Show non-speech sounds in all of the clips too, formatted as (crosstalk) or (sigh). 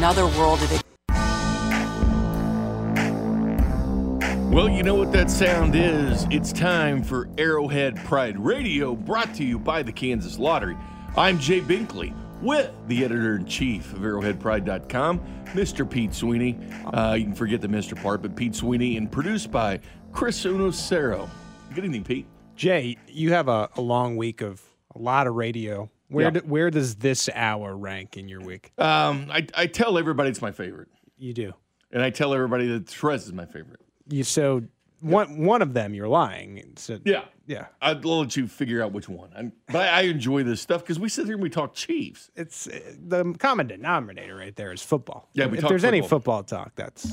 another world of it. Well, you know what that sound is. It's time for Arrowhead Pride Radio, brought to you by the Kansas Lottery. I'm Jay Binkley with the editor in chief of ArrowheadPride.com, Mr. Pete Sweeney. Uh, you can forget the Mr. part, but Pete Sweeney, and produced by Chris Unocero. Good evening, Pete. Jay, you have a, a long week of a lot of radio. Where Yeah. do, where does this hour rank in your week? Um, I, I tell everybody it's my favorite, You do. and I tell everybody that Trez is my favorite. You so one one of them you're lying. So, Yeah. yeah. I'd let you figure out which one. I'm, but I, I enjoy this stuff because we sit here and we talk Chiefs. It's uh, the common denominator right there is football. Yeah, we if there's any football. football talk, that's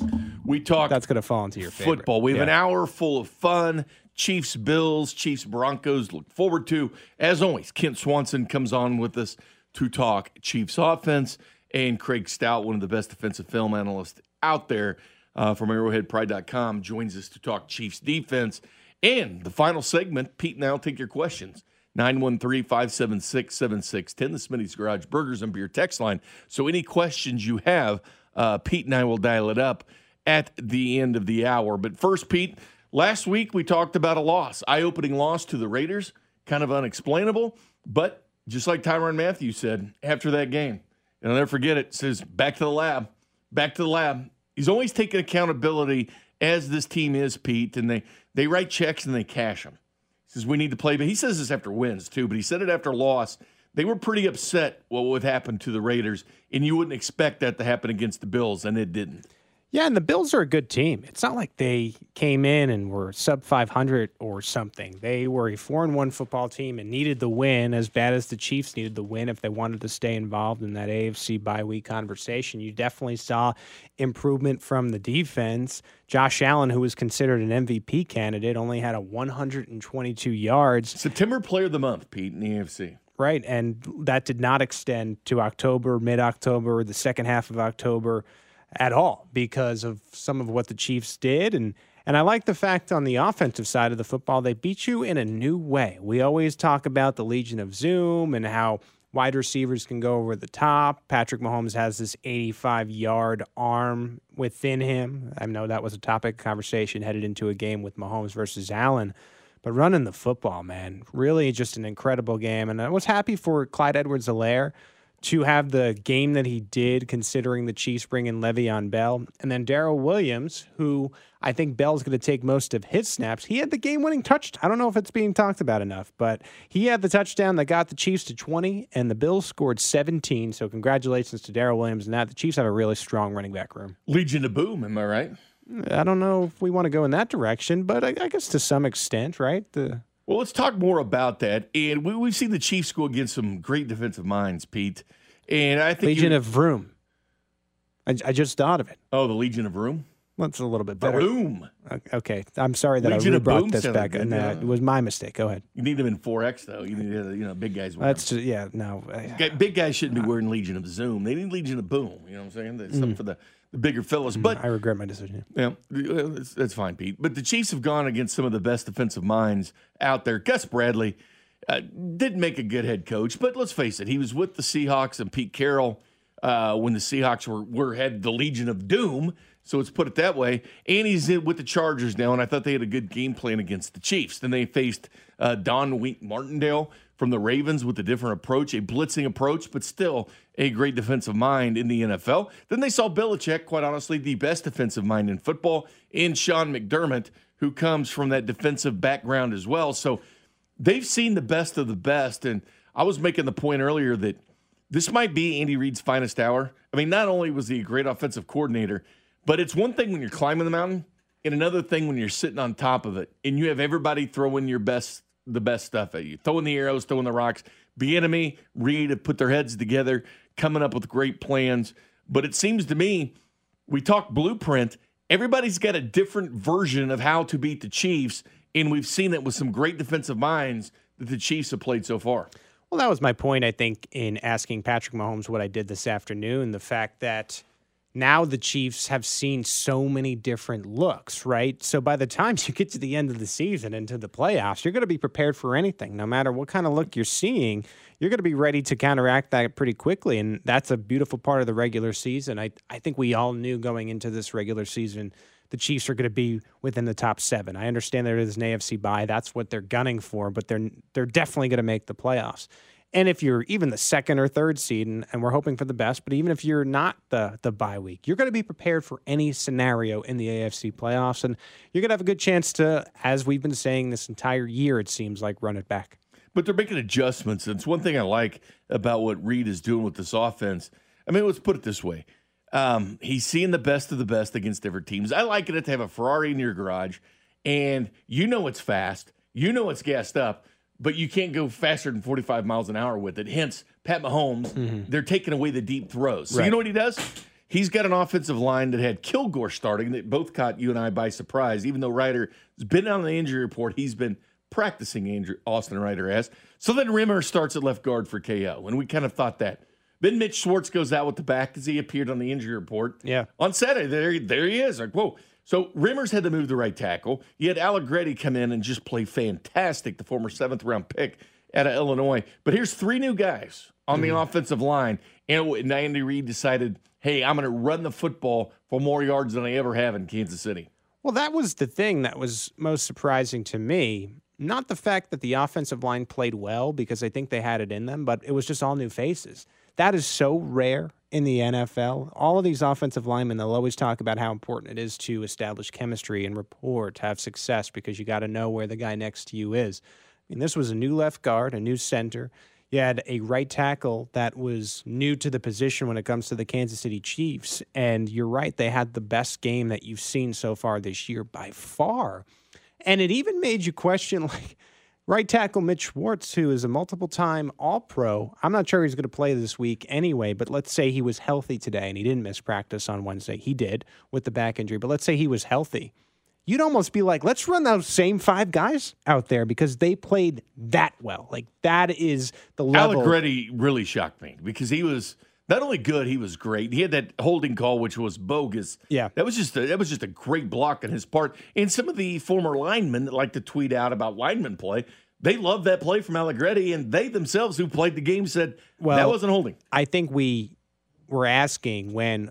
We talk that's going to fall into your favorite. football. We have an hour full of fun. Chiefs, Bills, Chiefs, Broncos. Look forward to. As always, Kent Swanson comes on with us to talk Chiefs offense, and Craig Stout, one of the best defensive film analysts out there uh, from ArrowheadPride.com, joins us to talk Chiefs defense. And the final segment, Pete and I will take your questions. 913 576 7610, the Smitty's Garage Burgers and Beer text line. So, any questions you have, uh, Pete and I will dial it up at the end of the hour. But first, Pete, last week we talked about a loss, eye opening loss to the Raiders, kind of unexplainable. But just like Tyrann Mathieu said after that game, and I'll never forget it, says, back to the lab, back to the lab. He's always taking accountability as this team is, Pete, and they, they write checks and they cash them. He says, we need to play. But he says this after wins, too, but he said it after loss. They were pretty upset what would happen to the Raiders, and you wouldn't expect that to happen against the Bills, and it didn't. Yeah, and the Bills are a good team. It's not like they came in and were sub 500 or something. They were a 4 and 1 football team and needed the win as bad as the Chiefs needed the win if they wanted to stay involved in that AFC bye week conversation. You definitely saw improvement from the defense. Josh Allen, who was considered an MVP candidate, only had a 122 yards. September Player of the Month, Pete, in the AFC. Right. And that did not extend to October, mid October, the second half of October at all because of some of what the Chiefs did. And and I like the fact on the offensive side of the football, they beat you in a new way. We always talk about the Legion of Zoom and how wide receivers can go over the top. Patrick Mahomes has this 85 yard arm within him. I know that was a topic of conversation headed into a game with Mahomes versus Allen. But running the football, man, really just an incredible game. And I was happy for Clyde Edwards-Helaire to have the game that he did, considering the Chiefs bringing Le'Veon Bell. And then Darrel Williams, who I think Bell's going to take most of his snaps. He had the game winning touchdown. I don't know if it's being talked about enough, but he had the touchdown that got the Chiefs to 20, and the Bills scored 17. So congratulations to Darrel Williams and that. The Chiefs have a really strong running back room. Legion of Boom, am I right? I don't know if we want to go in that direction, but I, I guess to some extent, right? The Well, let's talk more about that. And we, we've seen the Chiefs go against some great defensive minds, Pete. And I think Legion you- of Vroom. I, I just thought of it. oh, the Legion of Room, That's a little bit better. Boom. O- Okay, I'm sorry that Legion I brought this back. good, and yeah. that was my mistake. Go ahead. You need them in 4X though. You need uh, you know big guys. That's them. just, yeah. No, big guys shouldn't be wearing Legion of Zoom. They need Legion of Boom. You know what I'm saying? That's something for the, the bigger fellas. But I regret my decision. Yeah, well, that's, that's fine, Pete. But the Chiefs have gone against some of the best defensive minds out there. Gus Bradley uh, didn't make a good head coach, but let's face it, he was with the Seahawks and Pete Carroll uh, when the Seahawks were, were had the Legion of Doom. So let's put it that way. And he's in with the Chargers now, and I thought they had a good game plan against the Chiefs. Then they faced uh, Don Wink Martindale from the Ravens with a different approach, a blitzing approach, but still a great defensive mind in the NFL. Then they saw Belichick, quite honestly, the best defensive mind in football, in Sean McDermott, who comes from that defensive background as well. So they've seen the best of the best. And I was making the point earlier that this might be Andy Reid's finest hour. I mean, not only was he a great offensive coordinator, but it's one thing when you're climbing the mountain, and another thing when you're sitting on top of it, and you have everybody throwing your best, the best stuff at you, throwing the arrows, throwing the rocks. Bieniemy, Reid have put their heads together, coming up with great plans. But it seems to me, we talk blueprint. Everybody's got a different version of how to beat the Chiefs, and we've seen it with some great defensive minds that the Chiefs have played so far. Well, that was my point, I think, in asking Patrick Mahomes what I did this afternoon. The fact that now the Chiefs have seen so many different looks, right? So by the time (laughs) you get to the end of the season into the playoffs, you're going to be prepared for anything. No matter what kind of look you're seeing, you're going to be ready to counteract that pretty quickly. And that's a beautiful part of the regular season. I, I think we all knew going into this regular season the Chiefs are going to be within the top seven. I understand there is an AFC bye. That's what they're gunning for, but they're they're definitely going to make the playoffs. And if you're even the second or third seed, and, and, we're hoping for the best, but even if you're not the the bye week, you're going to be prepared for any scenario in the AFC playoffs, and you're going to have a good chance to, as we've been saying this entire year, it seems like run it back. But they're making adjustments. And it's one thing I like about what Reid is doing with this offense. I mean, let's put it this way: um, he's seeing the best of the best against different teams. I like it to have a Ferrari in your garage, and you know it's fast, you know it's gassed up but you can't go faster than 45 miles an hour with it. Hence, Pat Mahomes, mm-hmm. they're taking away the deep throws. So right. you know what he does? He's got an offensive line that had Kilgore starting that both caught you and I by surprise. Even though Reiter has been on the injury report, he's been practicing Andrew, Austin Reiter has. So then Rimmer starts at left guard for KO, and we kind of thought that. Then Mitch Schwartz goes out with the back as he appeared on the injury report. Yeah. On Saturday, there, there he is. Like, whoa. So Remmers had to move the right tackle. You had Allegretti come in and just play fantastic, the former seventh round pick out of Illinois. But here's three new guys on the mm. offensive line. And Andy Reid decided, hey, I'm going to run the football for more yards than I ever have in Kansas City. Well, that was the thing that was most surprising to me. Not the fact that the offensive line played well because I think they had it in them, but it was just all new faces. That is so rare in the NFL. All of these offensive linemen, they'll always talk about how important it is to establish chemistry and rapport to have success because you got to know where the guy next to you is. I mean, this was a new left guard, a new center. You had a right tackle that was new to the position when it comes to the Kansas City Chiefs. And you're right, they had the best game that you've seen so far this year by far. And it even made you question, (laughs) like, Right tackle Mitch Schwartz, who is a multiple time All Pro. I'm not sure he's going to play this week anyway, but let's say he was healthy today and he didn't miss practice on Wednesday. He did with the back injury, but let's say he was healthy. You'd almost be like, let's run those same five guys out there because they played that well. Like that is the level. Allegretti really shocked me because he was not only good, he was great. He had that holding call, which was bogus. Yeah, that was just a, that was just a great block on his part. And some of the former linemen that like to tweet out about lineman play, they love that play from Allegretti, and they themselves who played the game said well, that wasn't holding. I think we were asking when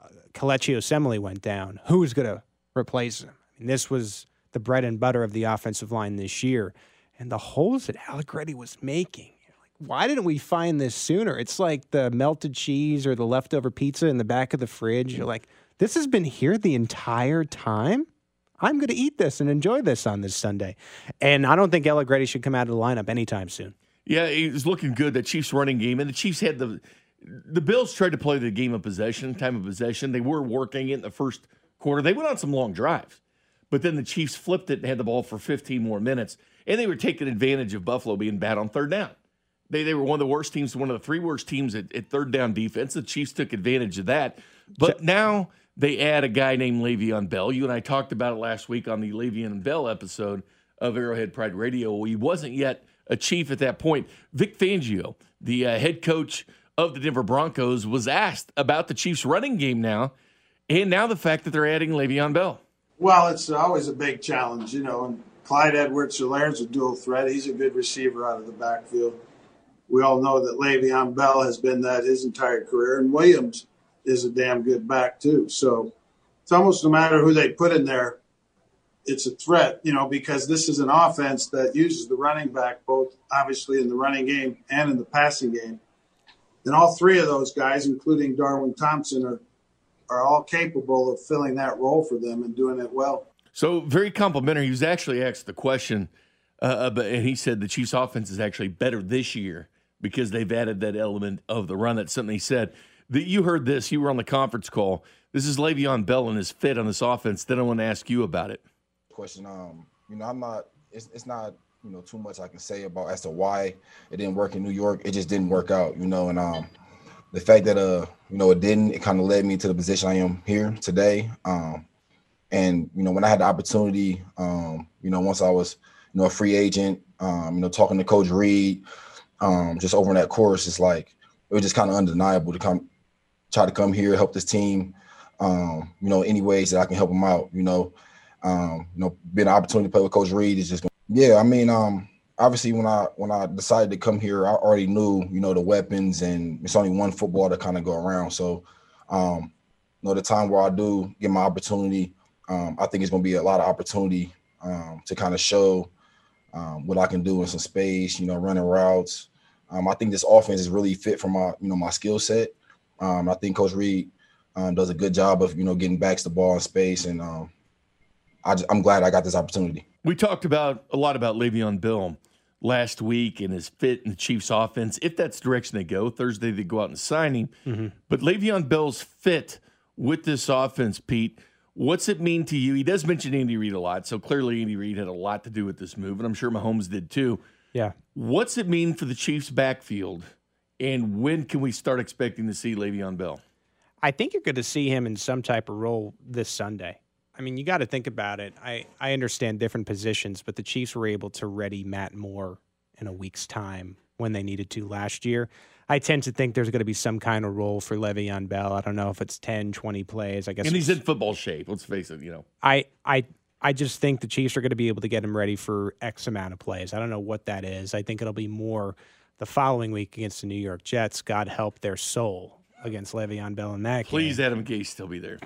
uh, Kelechi Osemele went down, who's going to replace him? I mean, this was the bread and butter of the offensive line this year, and the holes that Allegretti was making why didn't we find this sooner? It's like the melted cheese or the leftover pizza in the back of the fridge. You're like, this has been here the entire time. I'm going to eat this and enjoy this on this Sunday. And I don't think Allegretti should come out of the lineup anytime soon. Yeah, he's looking good. The Chiefs running game, and the Chiefs had the the Bills tried to play the game of possession, time of possession. They were working it in the first quarter. They went on some long drives, but then the Chiefs flipped it and had the ball for 15 more minutes, and they were taking advantage of Buffalo being bad on third down. They, they were one of the worst teams, one of the three worst teams at, at third down defense. The Chiefs took advantage of that. But now they add a guy named Le'Veon Bell. You and I talked about it last week on the Le'Veon Bell episode of Arrowhead Pride Radio. He wasn't yet a chief at that point. Vic Fangio, the uh, head coach of the Denver Broncos, was asked about the Chiefs' running game now, and now the fact that they're adding Le'Veon Bell. Well, it's always a big challenge, you know. And Clyde Edwards-Helaire is a dual threat. He's a good receiver out of the backfield we all know that Le'Veon Bell has been that his entire career, and Williams is a damn good back too. So it's almost no matter who they put in there, it's a threat, you know, because this is an offense that uses the running back both obviously in the running game and in the passing game. And all three of those guys, including Darwin Thompson, are are all capable of filling that role for them and doing it well. So very complimentary. He was actually asked the question, uh, but and he said the Chiefs' offense is actually better this year because they've added that element of the run. That's something he said. That you heard this. You were on the conference call. This is Le'Veon Bell and his fit on this offense. Then I want to ask you about it. Question. Um, you know, I'm not. It's it's not you know too much I can say about as to why it didn't work in New York. It just didn't work out. You know, and um, the fact that uh you know it didn't, it kind of led me to the position I am here today. Um, and you know when I had the opportunity, um, you know once I was you know a free agent, um, you know talking to Coach Reid um, just over in that course, it's like it was just kind of undeniable to come try to come here, help this team, um, you know, any ways that I can help them out, you know. Um, you know, being an opportunity to play with Coach Reid is just gonna, yeah, I mean, um, obviously when I when I decided to come here, I already knew, you know, the weapons and it's only one football to kind of go around. So um, you know, the time where I do get my opportunity, um, I think it's gonna be a lot of opportunity um, to kind of show um, what I can do in some space, you know, running routes. Um, I think this offense is really fit for my, you know, my skill set. Um, I think Coach Reid um, does a good job of, you know, getting backs the ball in space, and um, I just, I'm glad I got this opportunity. We talked about a lot about Le'Veon Bell last week and his fit in the Chiefs' offense. If that's the direction they go, Thursday they go out and sign him. Mm-hmm. But Le'Veon Bell's fit with this offense, Pete. What's it mean to you? He does mention Andy Reid a lot, so clearly Andy Reid had a lot to do with this move, and I'm sure Mahomes did too. Yeah. What's it mean for the Chiefs' backfield, and when can we start expecting to see Le'Veon Bell? I think you're going to see him in some type of role this Sunday. I mean, you got to think about it. I, I understand different positions, but the Chiefs were able to ready Matt Moore in a week's time when they needed to last year. I tend to think there's going to be some kind of role for Le'Veon Bell. I don't know if it's 10, 20 plays. I guess. And he's in football shape. Let's face it. You know. I I I just think the Chiefs are going to be able to get him ready for X amount of plays. I don't know what that is. I think it'll be more the following week against the New York Jets. God help their soul against Le'Veon Bell in that. Please, game. Adam Gase still be there.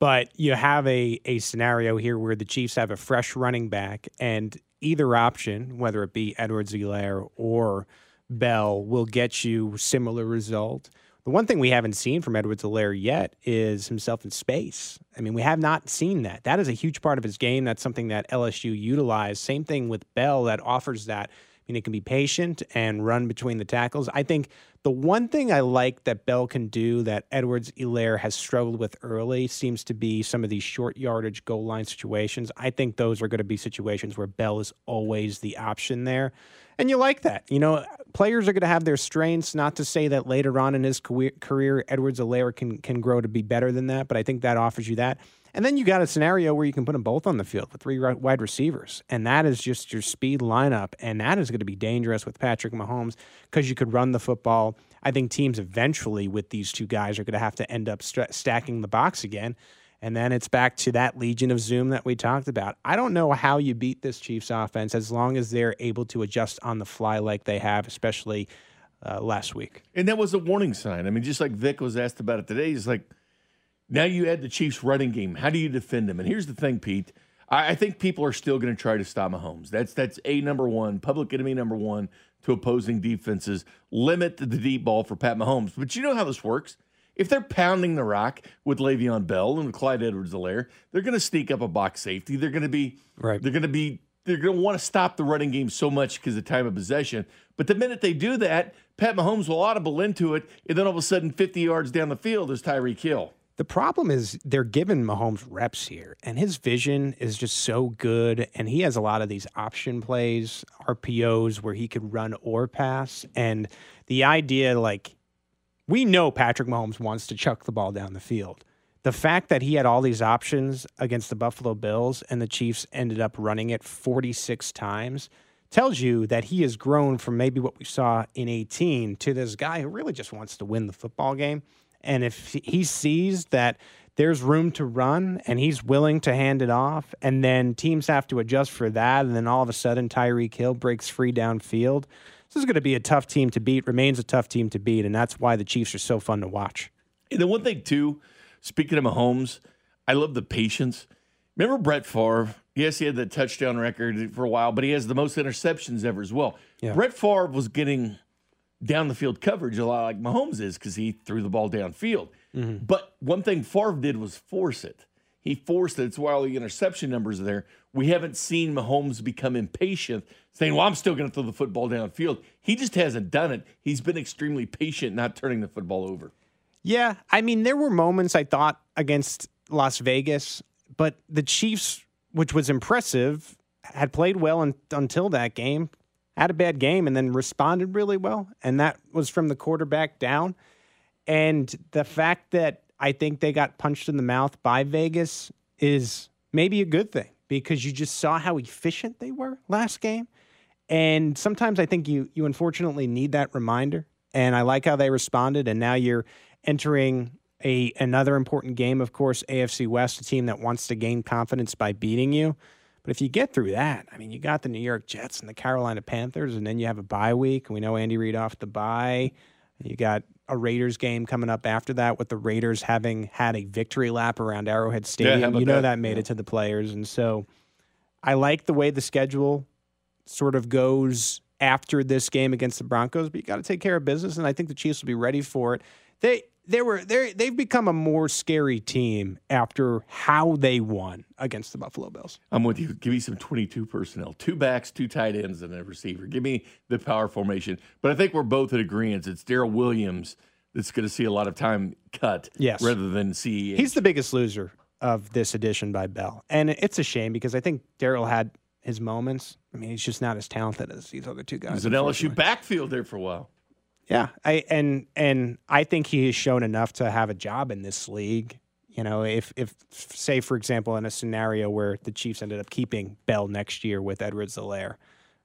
But you have a a scenario here where the Chiefs have a fresh running back, and either option, whether it be Edwards-Helaire or Bell will get you similar result. The one thing we haven't seen from Edwards-Helaire yet is himself in space. I mean, we have not seen that. That is a huge part of his game. That's something that LSU utilized. Same thing with Bell that offers that. I mean, it can be patient and run between the tackles. I think the one thing I like that Bell can do that Edwards-Helaire has struggled with early seems to be some of these short yardage goal line situations. I think those are going to be situations where Bell is always the option there. And you like that. You know, players are going to have their strengths. Not to say that later on in his career, Edwards-Helaire can, can grow to be better than that, but I think that offers you that. And then you got a scenario where you can put them both on the field with three wide receivers. And that is just your speed lineup. And that is going to be dangerous with Patrick Mahomes because you could run the football. I think teams eventually with these two guys are going to have to end up st- stacking the box again. And then it's back to that legion of Zoom that we talked about. I don't know how you beat this Chiefs offense as long as they're able to adjust on the fly like they have, especially uh, last week. And that was a warning sign. I mean, just like Vic was asked about it today, he's like, now you add the Chiefs' running game. How do you defend them? And here's the thing, Pete. I, I think people are still going to try to stop Mahomes. That's that's a number one, public enemy number one to opposing defenses. Limit the deep ball for Pat Mahomes. But you know how this works. If they're pounding the rock with Le'Veon Bell and Clyde Edwards-Helaire, they're going to sneak up a box safety. They're going to be right. They're going to be they're going to want to stop the running game so much because of time of possession. But the minute they do that, Pat Mahomes will audible into it, and then all of a sudden, 50 yards down the field is Tyreek Hill. The problem is they're giving Mahomes reps here, and his vision is just so good. And he has a lot of these option plays, RPOs, where he could run or pass. And the idea, like, we know Patrick Mahomes wants to chuck the ball down the field. The fact that he had all these options against the Buffalo Bills and the Chiefs ended up running it 46 times tells you that he has grown from maybe what we saw in 18 to this guy who really just wants to win the football game. And if he sees that there's room to run and he's willing to hand it off, and then teams have to adjust for that, and then all of a sudden Tyreek Hill breaks free downfield. This is going to be a tough team to beat, remains a tough team to beat, and that's why the Chiefs are so fun to watch. And the one thing, too, speaking of Mahomes, I love the patience. Remember Brett Favre? Yes, he had the touchdown record for a while, but he has the most interceptions ever as well. Yeah. Brett Favre was getting down the field coverage a lot like Mahomes is because he threw the ball downfield. Mm-hmm. But one thing Favre did was force it. He forced it. It's why all the interception numbers are there. We haven't seen Mahomes become impatient, saying, Well, I'm still going to throw the football downfield. He just hasn't done it. He's been extremely patient, not turning the football over. Yeah. I mean, there were moments I thought against Las Vegas, but the Chiefs, which was impressive, had played well in, until that game had a bad game and then responded really well. And that was from the quarterback down. And the fact that I think they got punched in the mouth by Vegas is maybe a good thing because you just saw how efficient they were last game. And sometimes I think you you unfortunately need that reminder. And I like how they responded. And now you're entering A another important game, of course, AFC West, a team that wants to gain confidence by beating you. But if you get through that, I mean, you got the New York Jets and the Carolina Panthers, and then you have a bye week. And we know Andy Reid off the bye. You got a Raiders game coming up after that, with the Raiders having had a victory lap around Arrowhead Stadium. Yeah, you know that? that made Yeah. it to the players, and so I like the way the schedule sort of goes after this game against the Broncos. But you got to take care of business, and I think the Chiefs will be ready for it. They they were they they've become a more scary team after how they won against the Buffalo Bills. I'm with you. Give me some 22 personnel, two backs, two tight ends, and a receiver. Give me the power formation. But I think we're both in agreement. It's Darrel Williams that's going to see a lot of time cut, Yes. rather than CEH. He's the biggest loser of this edition by Bell, and it's a shame because I think Darrel had his moments. I mean, he's just not as talented as these other two guys. He's an LSU backfield there for a while. Yeah, I and and I think he has shown enough to have a job in this league. You know, if if say for example in a scenario where the Chiefs ended up keeping Bell next year with Edwards-Helaire,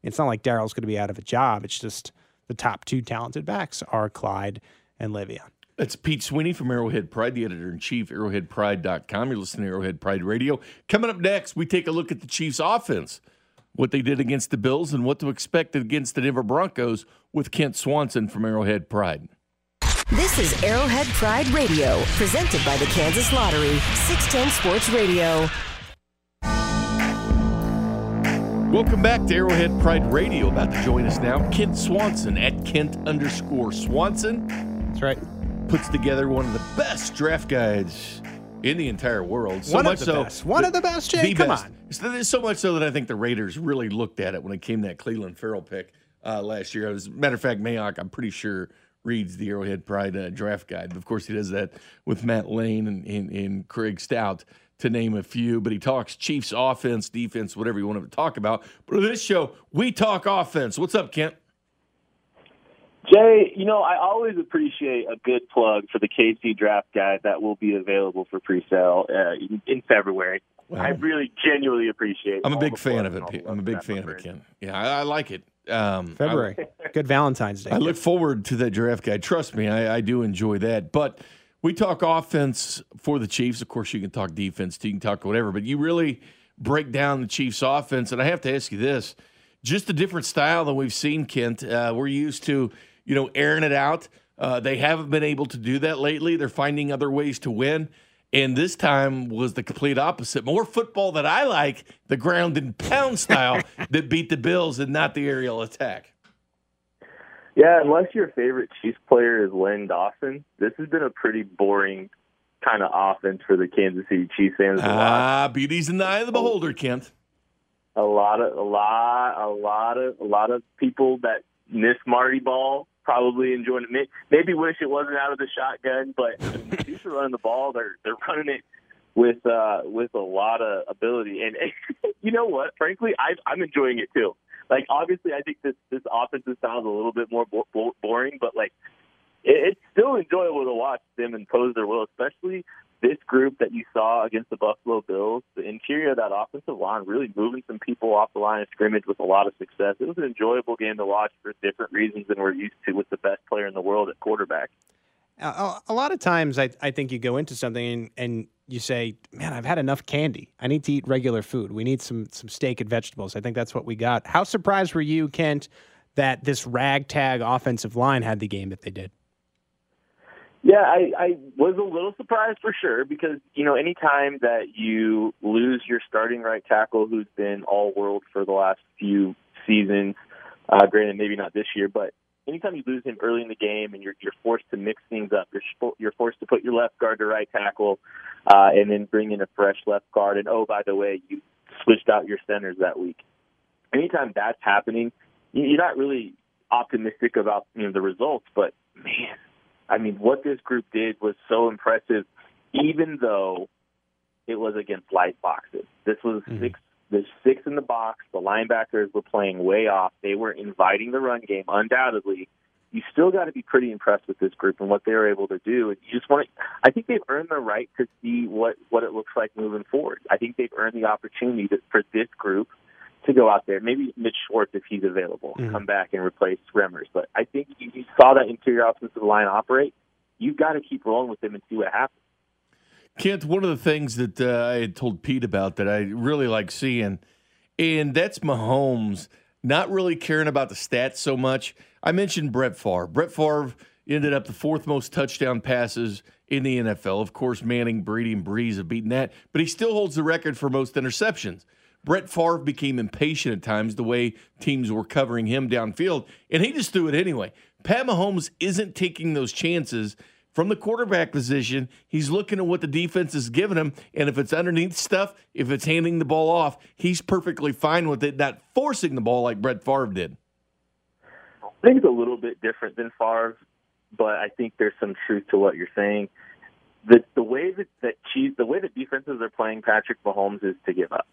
it's not like Darrel's going to be out of a job. It's just the top two talented backs are Clyde and Le'Veon. That's Pete Sweeney from Arrowhead Pride, the editor in chief, arrowheadpride.com. You're listening to Arrowhead Pride Radio. Coming up next, we take a look at the Chiefs' offense, what they did against the Bills, and what to expect against the Denver Broncos with Kent Swanson from Arrowhead Pride. This is Arrowhead Pride Radio, presented by the Kansas Lottery, 610 Sports Radio. Welcome back to Arrowhead Pride Radio. About to join us now, Kent Swanson at Kent underscore Swanson. That's right. Puts together one of the best draft guides in the entire world. So One of much the so, best. One of the best, Jay. the Come best. on. So, so much so that I think the Raiders really looked at it when it came to that Clelin Ferrell pick uh, last year. As a matter of fact, Mayock, I'm pretty sure, reads the Arrowhead Pride uh, draft guide. Of course, he does that with Matt Lane and, and, and Craig Stout, to name a few. But he talks Chiefs offense, defense, whatever you want him to talk about. But on this show, we talk offense. What's up, Kent? Jay, you know, I always appreciate a good plug for the KC draft guide that will be available for pre-sale uh, in, in February. I really genuinely appreciate. I'm a big fan of it. all Pete. the I'm a big that fan of it, number. Ken. Yeah, I, I like it. Um, I- February. Good Valentine's Day. I look forward to that draft guide. Trust me, I, I do enjoy that. But we talk offense for the Chiefs. Of course, you can talk defense, you can talk whatever, but you really break down the Chiefs' offense. And I have to ask you this just a different style than we've seen, Kent. Uh, we're used to, you know, airing it out. Uh, they haven't been able to do that lately. They're finding other ways to win. And this time was the complete opposite. More football that I like, the ground and pound style (laughs) that beat the Bills and not the aerial attack. Yeah, unless your favorite Chiefs player is Len Dawson, this has been a pretty boring kind of offense for the Kansas City Chiefs fans. Ah, beauty's in the eye of the beholder, Kent. a lot of a lot a lot of a lot of people that miss Marty Ball probably enjoying it. Maybe wish it wasn't out of the shotgun, but Chiefs are running the ball. They're they're running it with uh with a lot of ability. (laughs) And, you know what? Frankly, I I'm enjoying it too. Like obviously, I think this this offensive style is a little bit more bo- boring, but like it, it's still enjoyable to watch them impose their will, especially this group that you saw against the Buffalo Bills. The interior of that offensive line really moving some people off the line of scrimmage with a lot of success. It was an enjoyable game to watch for different reasons than we're used to with the best player in the world at quarterback. A, lot of times, I, I think you go into something and, and you say, "Man, I've had enough candy. I need to eat regular food. We need some some steak and vegetables." I think that's what we got. How surprised were you, Kent, that this ragtag offensive line had the game that they did? Yeah, I, I was a little surprised for sure because, you know, anytime that you lose your starting right tackle who's been all world for the last few seasons, uh, granted, maybe not this year, but anytime you lose him early in the game and you're, you're forced to mix things up, you're, you're forced to put your left guard to right tackle uh, and then bring in a fresh left guard. And, oh, by the way, you switched out your centers that week. Anytime that's happening, you're not really optimistic about, you know, the results, but man, I mean, what this group did was so impressive, even though it was against light boxes. This was Mhm. six. The six in the box. The linebackers were playing way off. They were inviting the run game, undoubtedly. You still got to be pretty impressed with this group and what they were able to do. And you just want to. I think they've earned the right to see what what it looks like moving forward. I think they've earned the opportunity to, for this group to go out there. Maybe Mitch Schwartz, if he's available, Mhm. come back and replace Remmers. But I think you, you saw that interior offensive line operate, you've got to keep rolling with him and see what happens. Kent, one of the things that uh, I had told Pete about that I really like seeing, and that's Mahomes not really caring about the stats so much. I mentioned Brett Favre. Brett Favre ended up the fourth most touchdown passes in the NFL. Of course, Manning, Brady, and Brees have beaten that, but he still holds the record for most interceptions. Brett Favre became impatient at times the way teams were covering him downfield, and he just threw it anyway. Pat Mahomes isn't taking those chances from the quarterback position. He's looking at what the defense is giving him, and if it's underneath stuff, if it's handing the ball off, he's perfectly fine with it, not forcing the ball like Brett Favre did. I think it's a little bit different than Favre, but I think there's some truth to what you're saying. The the way that that Chiefs, the way that defenses are playing Patrick Mahomes is to give up.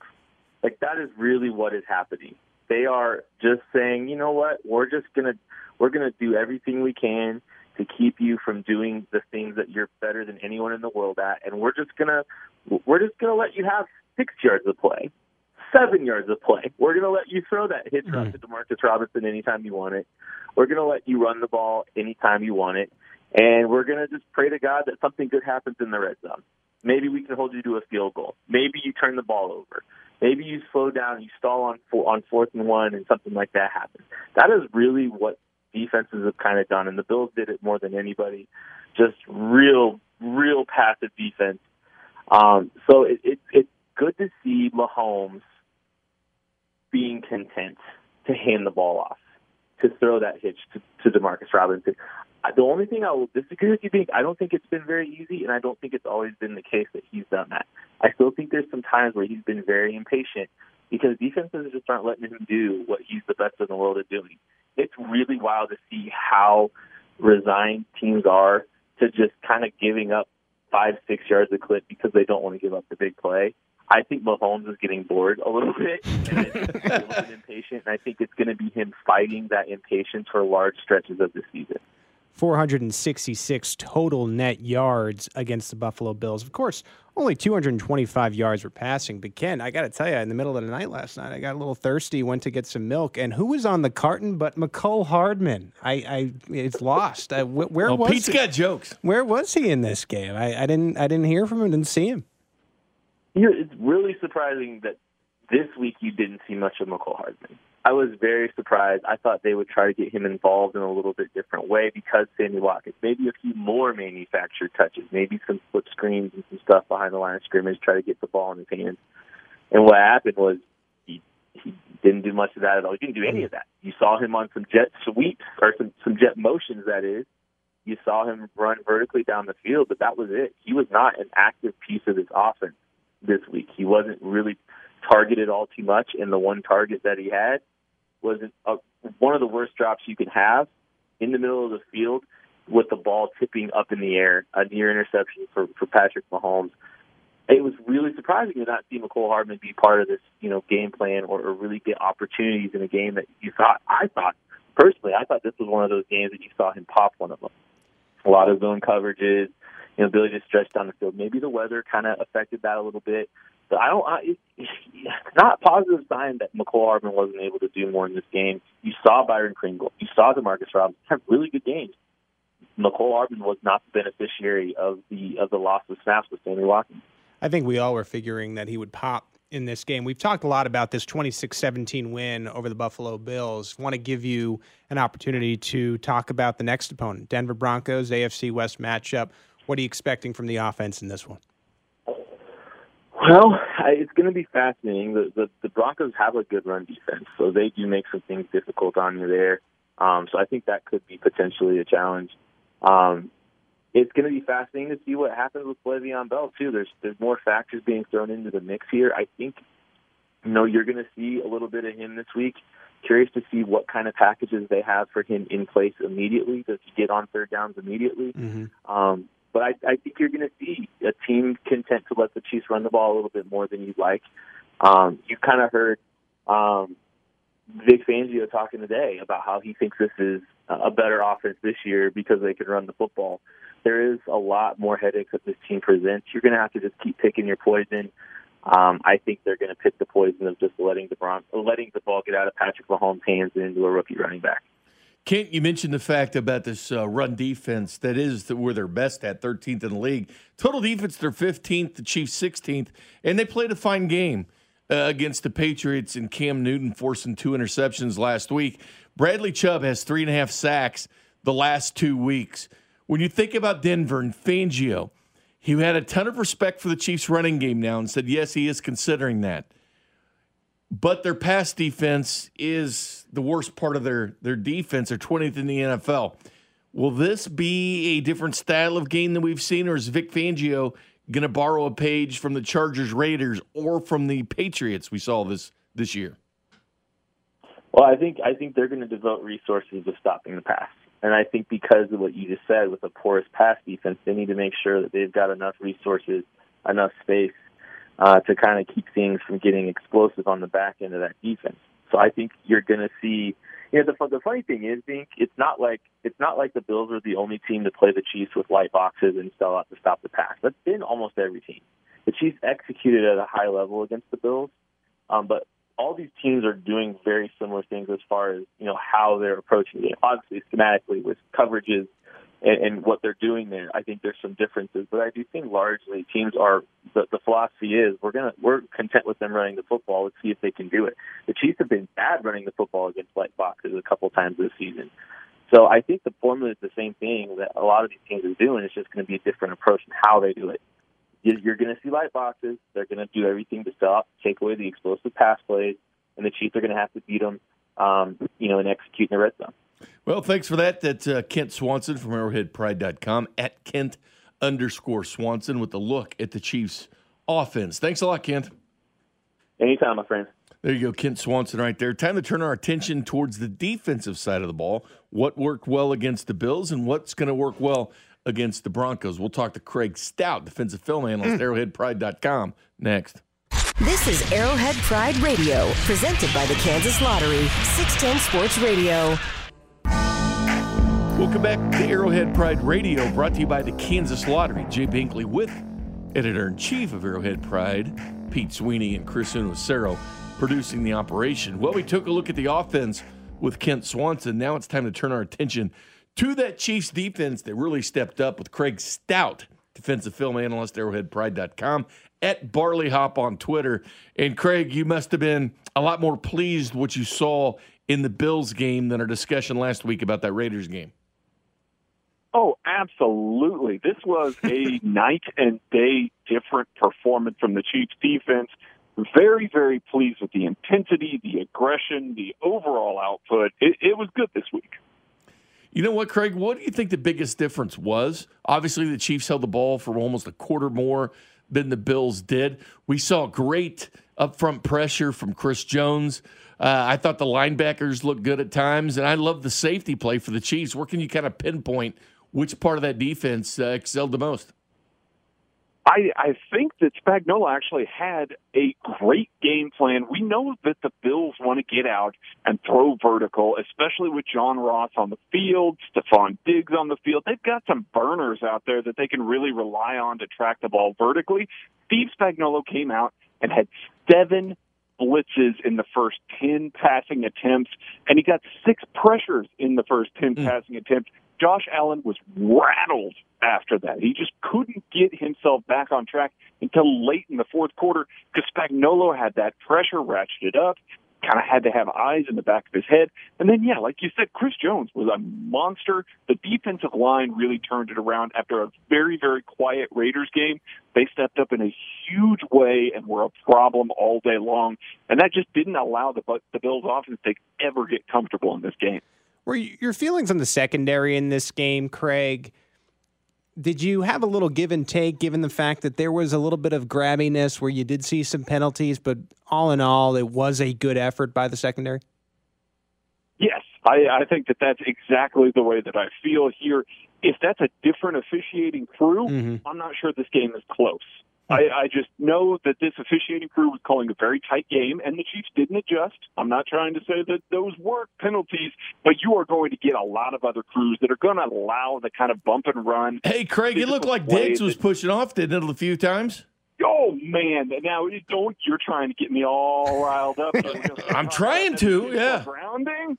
Like that is really what is happening. They are just saying, you know what, we're just gonna we're gonna do everything we can to keep you from doing the things that you're better than anyone in the world at, and we're just gonna we're just gonna let you have six yards of play, seven yards of play. We're gonna let you throw that hitch route mm-hmm. to Demarcus Robinson anytime you want it. We're gonna let you run the ball anytime you want it, and we're gonna just pray to God that something good happens in the red zone. Maybe we can hold you to a field goal. Maybe you turn the ball over. Maybe you slow down, you stall on four, on fourth and one, and something like that happens. That is really what defenses have kind of done, and the Bills did it more than anybody. Just real, real passive defense. Um, so it, it, it's good to see Mahomes being content to hand the ball off, to throw that hitch to, to Demarcus Robinson. The only thing I will disagree with you being, I don't think it's been very easy, and I don't think it's always been the case that he's done that. I still think there's some times where he's been very impatient because defenses just aren't letting him do what he's the best in the world at doing. It's really wild to see how resigned teams are to just kind of giving up five, six yards a clip because they don't want to give up the big play. I think Mahomes is getting bored a little (laughs) bit and a little impatient, and I think it's going to be him fighting that impatience for large stretches of the season. 466 total net yards against the Buffalo Bills. Of course, only 225 yards were passing. But Ken, I got to tell you, in the middle of the night last night, I got a little thirsty, went to get some milk, and who was on the carton but Mecole Hardman? I, I it's lost. I, where oh, was Pete's he? got jokes. Where was he in this game? I, I didn't I didn't hear from him. Didn't see him. You know, it's really surprising that this week you didn't see much of Mecole Hardman. I was very surprised. I thought they would try to get him involved in a little bit different way because Sammy Watkins, maybe a few more manufactured touches, maybe some flip screens and some stuff behind the line of scrimmage, try to get the ball in his hands. And what happened was he he didn't do much of that at all. He didn't do any of that. You saw him on some jet sweeps or some some jet motions. That is, you saw him run vertically down the field, but that was it. He was not an active piece of this offense this week. He wasn't really targeted all too much, and the one target that he had was a, one of the worst drops you can have in the middle of the field with the ball tipping up in the air, a near interception for, for Patrick Mahomes. It was really surprising to not see Mecole Hardman be part of this, you know, game plan or, or really get opportunities in a game that you thought. I thought personally, I thought this was one of those games that you saw him pop one of them. A lot of zone coverages, you know, Billy just stretched down the field. Maybe the weather kind of affected that a little bit. I don't. I, it's not positive sign that Mecole Hardman wasn't able to do more in this game. You saw Byron Pringle. You saw Demarcus Robinson have really good games. Mecole Hardman was not the beneficiary of the of the loss of snaps with Sammy Watkins. I think we all were figuring that he would pop in this game. We've talked a lot about this 26-17 win over the Buffalo Bills. Want to give you an opportunity to talk about the next opponent, Denver Broncos, AFC West matchup. What are you expecting from the offense in this one? Well, it's going to be fascinating. The, the the Broncos have a good run defense, so they do make some things difficult on you there. Um, so I think that could be potentially a challenge. Um, it's going to be fascinating to see what happens with Le'Veon Bell too. There's there's more factors being thrown into the mix here. I think you know you're going to see a little bit of him this week. Curious to see what kind of packages they have for him in place immediately. Does he get on third downs immediately? Mm-hmm. Um, but I, I think you're going to see a team content to let the Chiefs run the ball a little bit more than you'd like. Um, you kind of heard um, Vic Fangio talking today about how he thinks this is a better offense this year because they can run the football. There is a lot more headaches that this team presents. You're going to have to just keep picking your poison. Um, I think they're going to pick the poison of just letting the Bron- letting the ball get out of Patrick Mahomes' hands and into a rookie running back. Kent, you mentioned the fact about this uh, run defense that is where they're best at, 13th in the league. Total defense, they're 15th, the Chiefs 16th, and they played a fine game uh, against the Patriots and Cam Newton forcing two interceptions last week. Bradley Chubb has three and a half sacks the last two weeks. When you think about Denver and Fangio, he had a ton of respect for the Chiefs running game now and said, yes, he is considering that but their pass defense is the worst part of their their defense. They're 20th in the NFL. Will this be a different style of game than we've seen, or is Vic Fangio going to borrow a page from the Chargers, Raiders, or from the Patriots we saw this this year? Well, I think I think they're going to devote resources to stopping the pass, and I think because of what you just said with the porous pass defense, they need to make sure that they've got enough resources, enough space uh, to kind of keep things from getting explosive on the back end of that defense. So I think you're going to see. You know, the the funny thing is, Dink, it's not like it's not like the Bills are the only team to play the Chiefs with light boxes and sell out to stop the pass. That's been almost every team. The Chiefs executed at a high level against the Bills, um, but all these teams are doing very similar things as far as you know how they're approaching it. Obviously, schematically with coverages and, and what they're doing there. I think there's some differences, but I do think largely teams are the, the philosophy is we're gonna we're content with them running the football. Let's see if they can do it. The Chiefs have been bad running the football against light boxes a couple times this season. So I think the formula is the same thing that a lot of these teams are doing. It's just going to be a different approach in how they do it. You're going to see light boxes. They're going to do everything to stop, take away the explosive pass plays, and the Chiefs are going to have to beat them, um, you know, and execute in the red zone. Well, thanks for that. That's uh, Kent Swanson from ArrowheadPride.com at Kent underscore Swanson with a look at the Chiefs offense. Thanks a lot, Kent. Anytime, my friend. There you go, Kent Swanson right there. Time to turn our attention towards the defensive side of the ball. What worked well against the Bills and what's going to work well against the Broncos. We'll talk to Craig Stout, defensive film analyst, mm. arrowheadpride.com, next. This is Arrowhead Pride Radio, presented by the Kansas Lottery, 610 Sports Radio. Welcome back to Arrowhead Pride Radio, brought to you by the Kansas Lottery. Jay Binkley with editor in chief of Arrowhead Pride, Pete Sweeney and Chris Unacero producing the operation. Well, we took a look at the offense with Kent Swanson. Now it's time to turn our attention to that Chiefs defense that really stepped up with Craig Stout, defensive film analyst, arrowheadpride.com, at Barley Hop on Twitter. And Craig, you must have been a lot more pleased what you saw in the Bills game than our discussion last week about that Raiders game. Oh, absolutely. This was a (laughs) night and day different performance from the Chiefs defense. Very, very pleased with the intensity, the aggression, the overall output. It, it was good this week. You know what, Craig? What do you think the biggest difference was? Obviously, the Chiefs held the ball for almost a quarter more than the Bills did. We saw great upfront pressure from Chris Jones. Uh, I thought the linebackers looked good at times, and I love the safety play for the Chiefs. Where can you kind of pinpoint which part of that defense uh, excelled the most? I, I think that Spagnuolo actually had a great game plan. We know that the Bills want to get out and throw vertical, especially with John Ross on the field, Stefon Diggs on the field. They've got some burners out there that they can really rely on to track the ball vertically. Steve Spagnuolo came out and had seven blitzes in the first 10 passing attempts, and he got six pressures in the first 10 mm. passing attempts. Josh Allen was rattled after that. He just couldn't get himself back on track until late in the fourth quarter because Spagnuolo had that pressure ratcheted up kind of had to have eyes in the back of his head. And then, yeah, like you said, Chris Jones was a monster. The defensive line really turned it around after a very, very quiet Raiders game. They stepped up in a huge way and were a problem all day long. And that just didn't allow the, the Bills offense to ever get comfortable in this game. Were your feelings on the secondary in this game, Craig? Did you have a little give and take given the fact that there was a little bit of grabbiness where you did see some penalties, but all in all, it was a good effort by the secondary? Yes, I, I think that that's exactly the way that I feel here. If that's a different officiating crew, mm-hmm. I'm not sure this game is close. I, I just know that this officiating crew was calling a very tight game, and the Chiefs didn't adjust. I'm not trying to say that those were penalties, but you are going to get a lot of other crews that are going to allow the kind of bump and run. Hey, Craig, it looked like Diggs was pushing off, didn't it, a few times? Oh man! Now don't you're trying to get me all riled up? (laughs) I'm trying to, yeah. Grounding.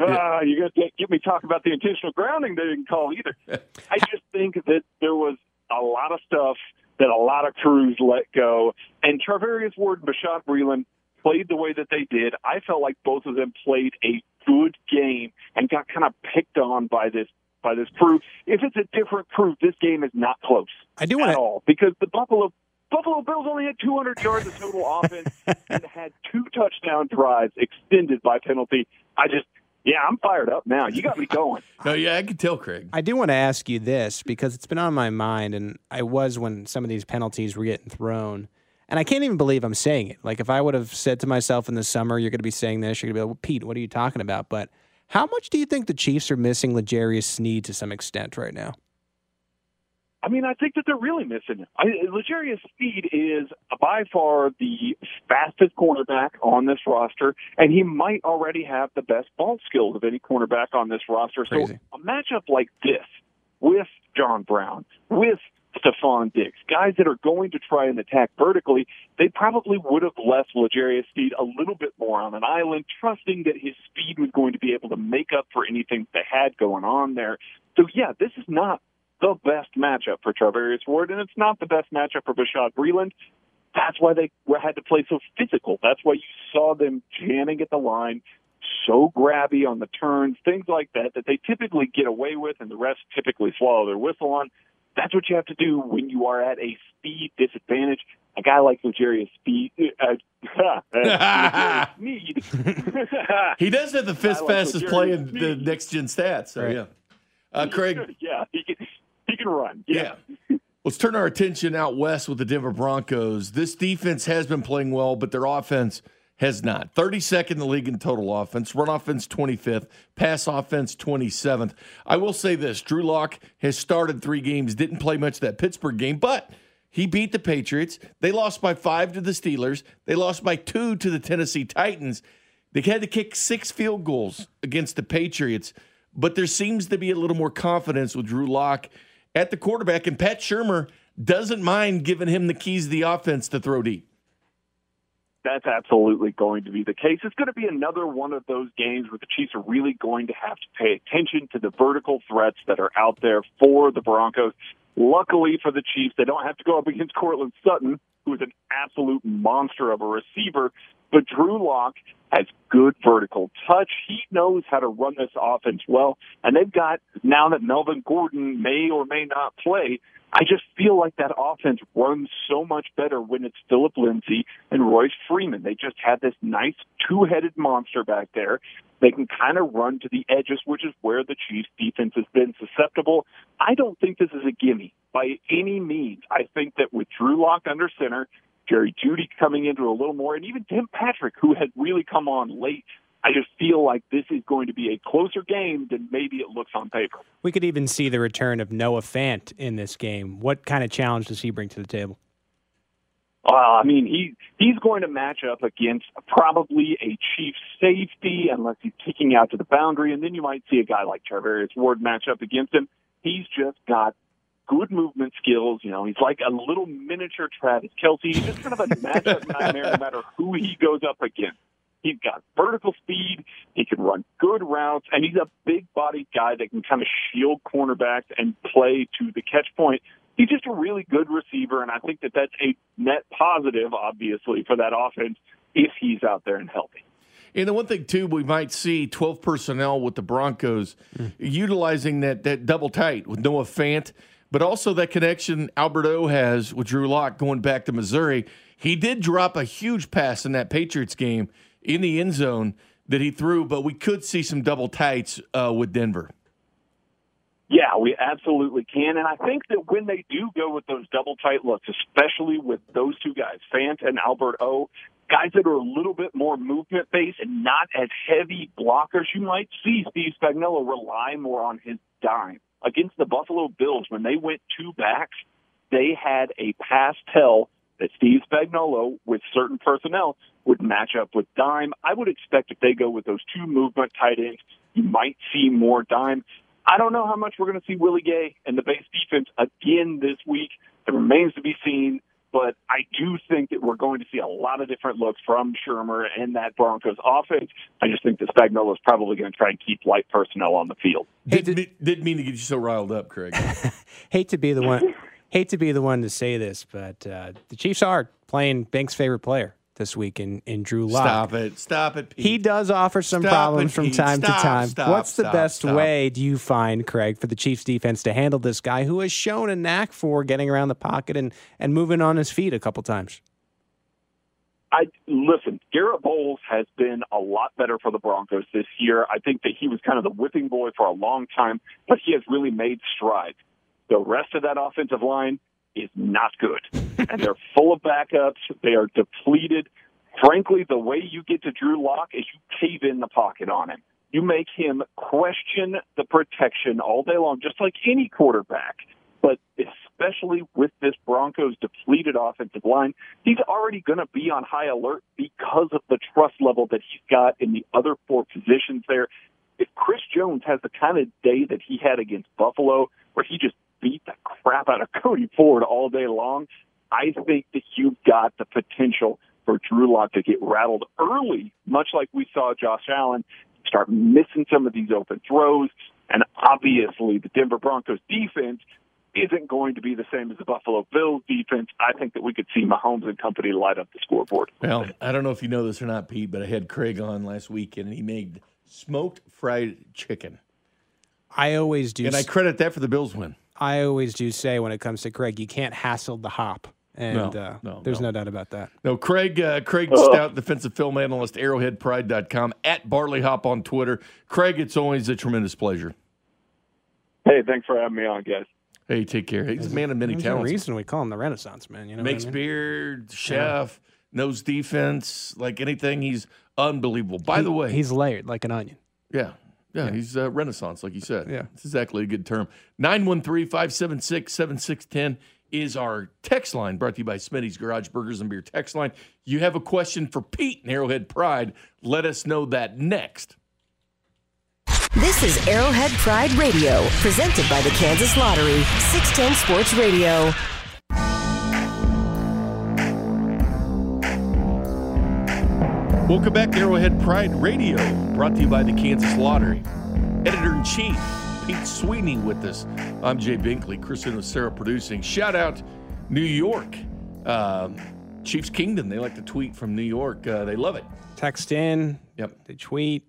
Ah, you're going to get me talk about the intentional grounding they didn't call either. (laughs) I just think that there was a lot of stuff that a lot of crews let go, and Charvarius Ward and Bashaud Breeland played the way that they did. I felt like both of them played a good game and got kind of picked on by this by this crew. If it's a different crew, this game is not close. I do at want to all because the Buffalo Buffalo Bills only had 200 yards of total (laughs) offense and had two touchdown drives extended by penalty. I just yeah, I'm fired up now. You got me going. (laughs) No, yeah, I can tell, Craig. I do want to ask you this because it's been on my mind, and I was when some of these penalties were getting thrown. And I can't even believe I'm saying it. Like, if I would have said to myself in the summer, you're going to be saying this, you're going to be like, well, Pete, what are you talking about? But how much do you think the Chiefs are missing L'Jarius Sneed to some extent right now? I mean, I think that they're really missing him. I, L'Jarius Sneed is by far the fastest cornerback on this roster, and he might already have the best ball skills of any cornerback on this roster. Crazy. So a matchup like this with John Brown, with Stefon Diggs, guys that are going to try and attack vertically, they probably would have left L'Jarius Speed a little bit more on an island, trusting that his speed was going to be able to make up for anything they had going on there. So yeah, this is not the best matchup for Charvarius Ward, and it's not the best matchup for Bashaud Breeland. That's why they had to play so physical. That's why you saw them jamming at the line, so grabby on the turns, things like that, that they typically get away with, and the refs typically swallow their whistle on. That's what you have to do when you are at a speed disadvantage. A guy like L'Jarius Speed, uh, (laughs) uh, (laughs) Sneed. He does have the (laughs) fifth I like fastest play in the next gen stats. So, Right. yeah. Uh, Craig, yeah, he can, he can run. Yeah. Let's turn our attention out west with the Denver Broncos. This defense has been playing well, but their offense has not. 32nd in the league in total offense, run offense 25th, pass offense 27th. I will say this Drew Lock has started three games, didn't play much that Pittsburgh game, but he beat the Patriots. They lost by five to the Steelers, they lost by two to the Tennessee Titans. They had to kick six field goals against the Patriots, but there seems to be a little more confidence with Drew Lock at the quarterback, and Pat Shurmur doesn't mind giving him the keys of the offense to throw deep. That's absolutely going to be the case. It's going to be another one of those games where the Chiefs are really going to have to pay attention to the vertical threats that are out there for the Broncos. Luckily for the Chiefs, they don't have to go up against Courtland Sutton, who is an absolute monster of a receiver. But Drew Lock has good vertical touch. He knows how to run this offense well. And they've got, now that Melvin Gordon may or may not play, I just feel like that offense runs so much better when it's Philip Lindsay and Royce Freeman. They just had this nice two-headed monster back there. They can kind of run to the edges, which is where the Chiefs defense has been susceptible. I don't think this is a gimme by any means. I think that with Drew Lock under center, Jerry Jeudy coming into a little more, and even Tim Patrick, who had really come on late, I just feel like this is going to be a closer game than maybe it looks on paper. We could even see the return of Noah Fant in this game. What kind of challenge does he bring to the table? Uh, I mean, he he's going to match up against probably a chief safety unless he's kicking out to the boundary, and then you might see a guy like Charvarius Ward match up against him. He's just got good movement skills. You know, he's like a little miniature Travis Kelce. He's just kind of a (laughs) matchup nightmare no matter who he goes up against. He's got vertical speed. He can run good routes, and he's a big-bodied guy that can kind of shield cornerbacks and play to the catch point. He's just a really good receiver, and I think that that's a net positive, obviously, for that offense if he's out there and healthy. And the one thing too, we might see twelve personnel with the Broncos utilizing that that double tight with Noah Fant, but also that connection Albert O has with Drew Lock going back to Missouri. He did drop a huge pass in that Patriots game in the end zone that he threw, but we could see some double tights uh, with Denver. Yeah, we absolutely can. And I think that when they do go with those double tight looks, especially with those two guys, Fant and Albert O, guys that are a little bit more movement based and not as heavy blockers, you might see Steve Spagnuolo rely more on his dime. Against the Buffalo Bills, when they went two backs, they had a pass tell that Steve Spagnuolo, with certain personnel, would match up with dime. I would expect if they go with those two movement tight ends, you might see more dime. I don't know how much we're going to see Willie Gay and the base defense again this week. It remains to be seen. but I do think that we're going to see a lot of different looks from Shurmur and that Broncos offense. I just think that Spagnuolo is probably going to try and keep light personnel on the field. Didn't, mean- didn't mean to get you so riled up, Craig. (laughs) hate to be the one (laughs) hate to be the one to say this, but uh, the Chiefs are playing Banks' favorite player this week in, in Drew Lock. Stop it. Stop it, Pete. He does offer some Stop problems it, from time Stop, to time. stop, What's the stop, best stop. way do you find, Craig, for the Chiefs defense to handle this guy who has shown a knack for getting around the pocket and, and moving on his feet a couple times? I listen. Garett Bolles has been a lot better for the Broncos this year. I think that he was kind of the whipping boy for a long time, but he has really made strides. The rest of that offensive line is not good, and they're full of backups. They are depleted. Frankly, the way you get to Drew Lock is you cave in the pocket on him. You make him question the protection all day long, just like any quarterback. But especially with this Broncos depleted offensive line, he's already going to be on high alert because of the trust level that he's got in the other four positions there. If Chris Jones has the kind of day that he had against Buffalo, where he just beat the crap out of (laughs) Cody Ford all day long, I think that you've got the potential for Drew Lock to get rattled early, much like we saw Josh Allen start missing some of these open throws. And obviously, the Denver Broncos defense isn't going to be the same as the Buffalo Bills defense. I think that we could see Mahomes and company light up the scoreboard. Well, I don't know if you know this or not, Pete, but I had Craig on last weekend and he made smoked fried chicken. I always do. And I credit that for the Bills win. I always do say when it comes to Craig, you can't hassle the hop. And No, uh, no, there's no. no doubt about that. No, Craig, uh, Craig Stout, defensive film analyst, arrowheadpride.com, at Barley Hop on Twitter. Craig, it's always a tremendous pleasure. Hey, thanks for having me on, guys. Hey, take care. He's a man of many There's no talents. reason we call him the Renaissance man. You know, Makes what I mean? beer, chef, knows defense, like anything. He's unbelievable. By He- the way, he's layered like an onion. Yeah. Yeah, he's uh, Renaissance, like you said. Yeah. It's exactly a good term. 913 576 7610 is our text line brought to you by Smitty's Garage Burgers and Beer text line. You have a question for Pete and Arrowhead Pride. Let us know that next. This is Arrowhead Pride Radio, presented by the Kansas Lottery, 610 Sports Radio. Welcome back to Arrowhead Pride Radio, brought to you by the Kansas Lottery. Editor in Chief, Pete Sweeney with us. I'm Jay Binkley, Chris and Sarah producing. Shout out New York. Um, Chiefs Kingdom, they like to tweet from New York. Uh, they love it. Text in, Yep. they tweet,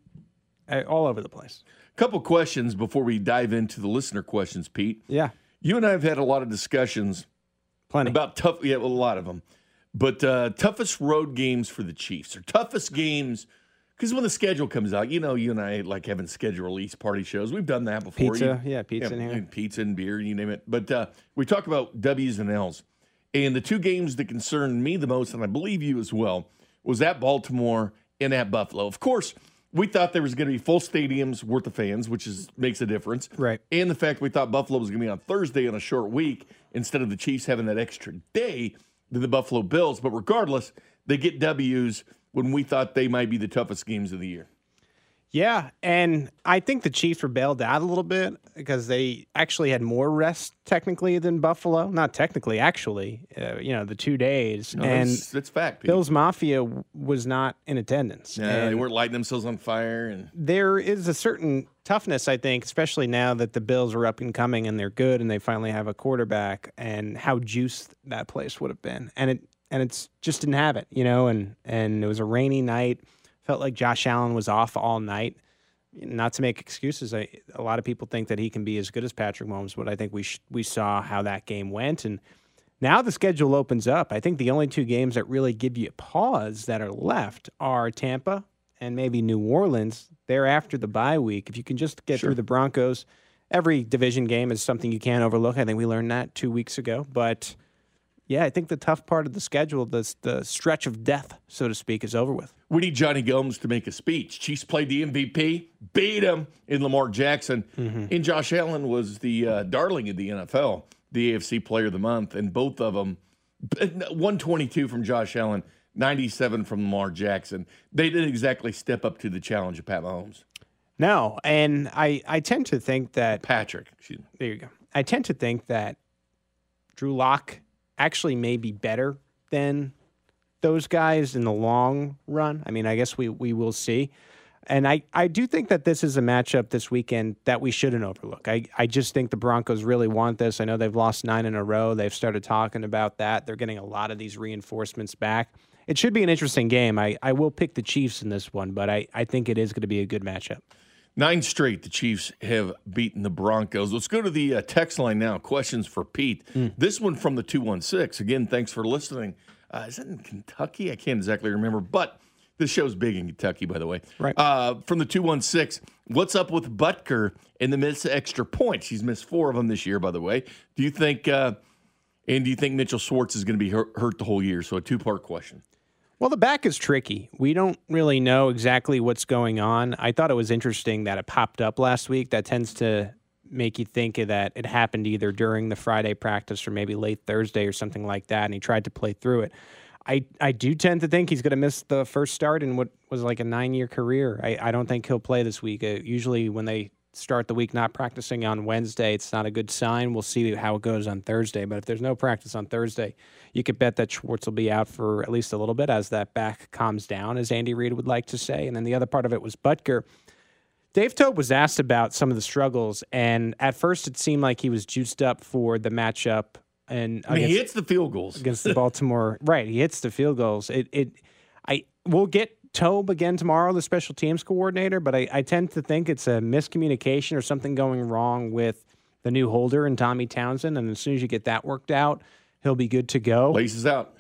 all over the place. Couple questions before we dive into the listener questions, Pete. Yeah, You and I have had a lot of discussions plenty. about tough, yeah, a lot of them, but uh, toughest road games for the Chiefs or toughest games. Because when the schedule comes out, you know, you and I like having schedule release party shows. We've done that before. Pizza, You- yeah, pizza in here. and pizza and beer, you name it. But uh, we talk about W's and L's. And the two games that concerned me the most, and I believe you as well, was at Baltimore and at Buffalo. Of course, we thought there was going to be full stadiums worth of fans, which is makes a difference. Right. And the fact we thought Buffalo was going to be on Thursday on a short week instead of the Chiefs having that extra day than the Buffalo Bills. But regardless, they get W's when we thought they might be the toughest games of the year. Yeah, and I think the Chiefs were bailed out a little bit because they actually had more rest technically than Buffalo. Not technically, actually. Uh, you know, the two days, No, and that's, that's fact. Pete. Bills Mafia was not in attendance. Yeah, and they weren't lighting themselves on fire, and there is a certain toughness, I think, especially now that the Bills are up and coming and they're good and they finally have a quarterback, and how juiced that place would have been. And it and it's just didn't have it, you know. And and it was a rainy night. Felt like Josh Allen was off all night. Not to make excuses, I, a lot of people think that he can be as good as Patrick Mahomes, but I think we sh- we saw how that game went, and now the schedule opens up. I think the only two games that really give you pause that are left are Tampa and maybe New Orleans. They're after the bye week. If you can just get through the Broncos, every division game is something you can't overlook. I think we learned that two weeks ago. But yeah, I think the tough part of the schedule, the, the stretch of death, so to speak, is over with. we need Johnny Gomes to make a speech. Chiefs played the MVP, beat him in Lamar Jackson, and Josh Allen was the uh, darling of the NFL, the AFC Player of the Month, and both of them, 122 from Josh Allen, 97 from Lamar Jackson. They didn't exactly step up to the challenge of Pat Mahomes. No, and I, I tend to think that Patrick, there you go. I tend to think that Drew Lock actually may be better than those guys in the long run. I mean, I guess we we will see. And I, I do think that this is a matchup this weekend that we shouldn't overlook. I, I just think the Broncos really want this. I know they've lost nine in a row. They've started talking about that. They're getting a lot of these reinforcements back. It should be an interesting game. I, I will pick the Chiefs in this one, but I, I think it is going to be a good matchup. Nine straight, the Chiefs have beaten the Broncos. Let's go to the uh, text line now. Questions for Pete. Mm. This one from the 216. Again, thanks for listening. Uh, is that in Kentucky? I can't exactly remember, but this show's big in Kentucky, by the way. Right. Uh, from the 216, what's up with Butker in the midst of extra points? He's missed four of them this year, by the way. Do you think, uh, and do you think Mitchell Schwartz is going to be hurt, hurt the whole year? So a two part question. Well, the back is tricky. We don't really know exactly what's going on. I thought it was interesting that it popped up last week. That tends to make you think that it happened either during the Friday practice or maybe late Thursday or something like that. And he tried to play through it. I, I do tend to think he's going to miss the first start in what was like a nine year career. I, I don't think he'll play this week. Uh, usually, when they start the week not practicing on Wednesday, it's not a good sign. We'll see how it goes on Thursday. But if there's no practice on Thursday, you could bet that Schwartz will be out for at least a little bit as that back calms down, as Andy Reid would like to say. And then the other part of it was Butker. Dave Toub was asked about some of the struggles, and at first it seemed like he was juiced up for the matchup and I mean, he hits the field goals against the (laughs) Baltimore. right, he hits the field goals. It, it, I will get Toub again tomorrow, the special teams coordinator, but I, I tend to think it's a miscommunication or something going wrong with the new holder and Tommy Townsend. And as soon as you get that worked out, he'll be good to go. Laces out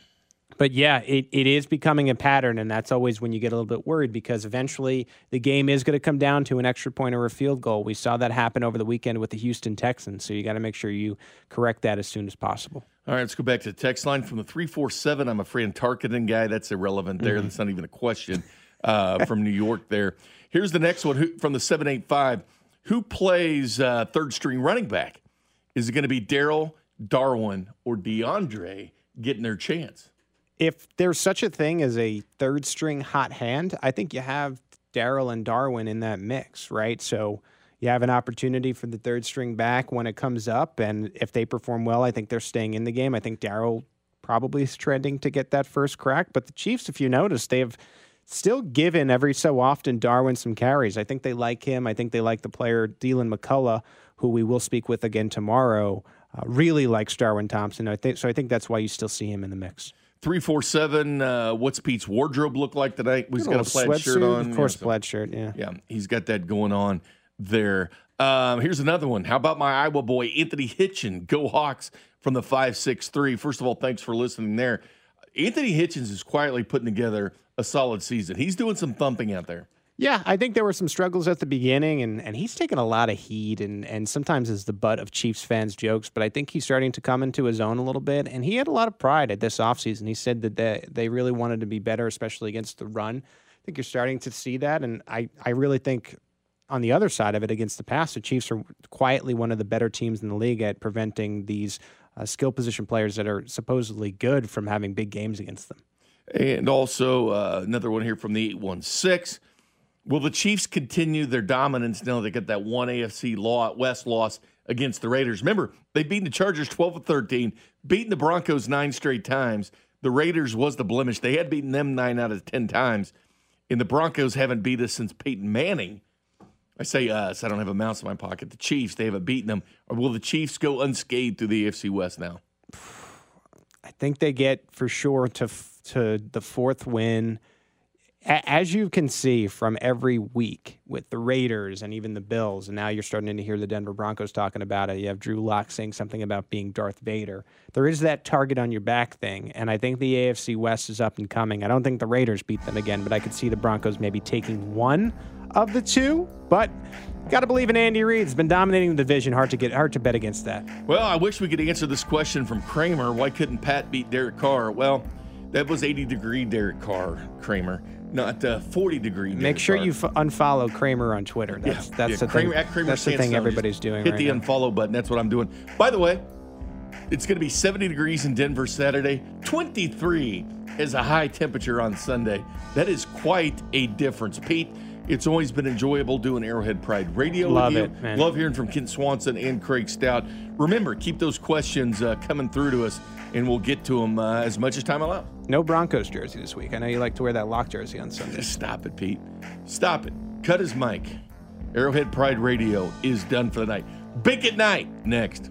but yeah, it, it is becoming a pattern, and that's always when you get a little bit worried because eventually the game is going to come down to an extra point or a field goal. We saw that happen over the weekend with the Houston Texans, so you got to make sure you correct that as soon as possible. All right, let's go back to the text line from the 347. I'm a Fran Tarkenton guy. That's irrelevant there. Mm-hmm. That's not even a question uh, from New York there. Here's the next one who, from the 785. Who plays uh, third string running back? Is it going to be Darrel, Darwin, or DeAndre getting their chance? If there's such a thing as a third string hot hand, I think you have Darrel and Darwin in that mix, right? So you have an opportunity for the third string back when it comes up. And if they perform well, I think they're staying in the game. I think Darrel probably is trending to get that first crack. But the Chiefs, if you notice, they have still given every so often Darwin some carries. I think they like him. I think they like the player Deland McCullough, who we will speak with again tomorrow. Uh, really likes Darwin Thompson. I think so. I think that's why you still see him in the mix. Three four seven. Uh, what's Pete's wardrobe look like tonight? He's got a plaid shirt on. Of course, yeah, so, plaid shirt. Yeah, yeah. He's got that going on there. Um, here's another one. How about my Iowa boy Anthony Hitchen? Go Hawks from the five six three. First of all, thanks for listening there. Anthony Hitchens is quietly putting together a solid season. He's doing some thumping out there. Yeah, I think there were some struggles at the beginning, and, and he's taken a lot of heat and, and sometimes is the butt of Chiefs fans' jokes, but I think he's starting to come into his own a little bit. And he had a lot of pride at this offseason. He said that they, they really wanted to be better, especially against the run. I think you're starting to see that. And I, I really think on the other side of it, against the pass, the Chiefs are quietly one of the better teams in the league at preventing these uh, skill position players that are supposedly good from having big games against them. And also uh, another one here from the 816. Will the Chiefs continue their dominance now that they get that one AFC law, West loss against the Raiders? Remember, they beat the Chargers 12 of 13, beaten the Broncos nine straight times. The Raiders was the blemish. They had beaten them nine out of 10 times. And the Broncos haven't beat us since Peyton Manning. I say us. I don't have a mouse in my pocket. The Chiefs, they haven't beaten them. Or will the Chiefs go unscathed through the AFC West now? I think they get for sure to to the fourth win as you can see from every week with the Raiders and even the Bills, and now you're starting to hear the Denver Broncos talking about it. You have Drew Lock saying something about being Darth Vader. There is that target on your back thing, and I think the AFC West is up and coming. I don't think the Raiders beat them again, but I could see the Broncos maybe taking one of the two. But got to believe in Andy Reid. He's been dominating the division. Hard to get, hard to bet against that. Well, I wish we could answer this question from Kramer. Why couldn't Pat beat Derek Carr? Well, that was 80 degree Derek Carr, Kramer not uh, 40 degree. Make sure you f- unfollow Kramer on Twitter. That's yeah, that's yeah, the Kramer, thing. Kramer that's the thing everybody's doing. Hit right the now. unfollow button. That's what I'm doing. By the way, it's going to be 70 degrees in Denver Saturday. 23 is a high temperature on Sunday. That is quite a difference. Pete, It's always been enjoyable doing Arrowhead Pride Radio Love with you. it, man. Love hearing from Kent Swanson and Craig Stout. Remember, keep those questions uh, coming through to us, and we'll get to them uh, as much as time allows. No Broncos jersey this week. I know you like to wear that lock jersey on Sunday. (laughs) Stop it, Pete. Stop it. Cut his mic. Arrowhead Pride Radio is done for the night. Big at night. Next.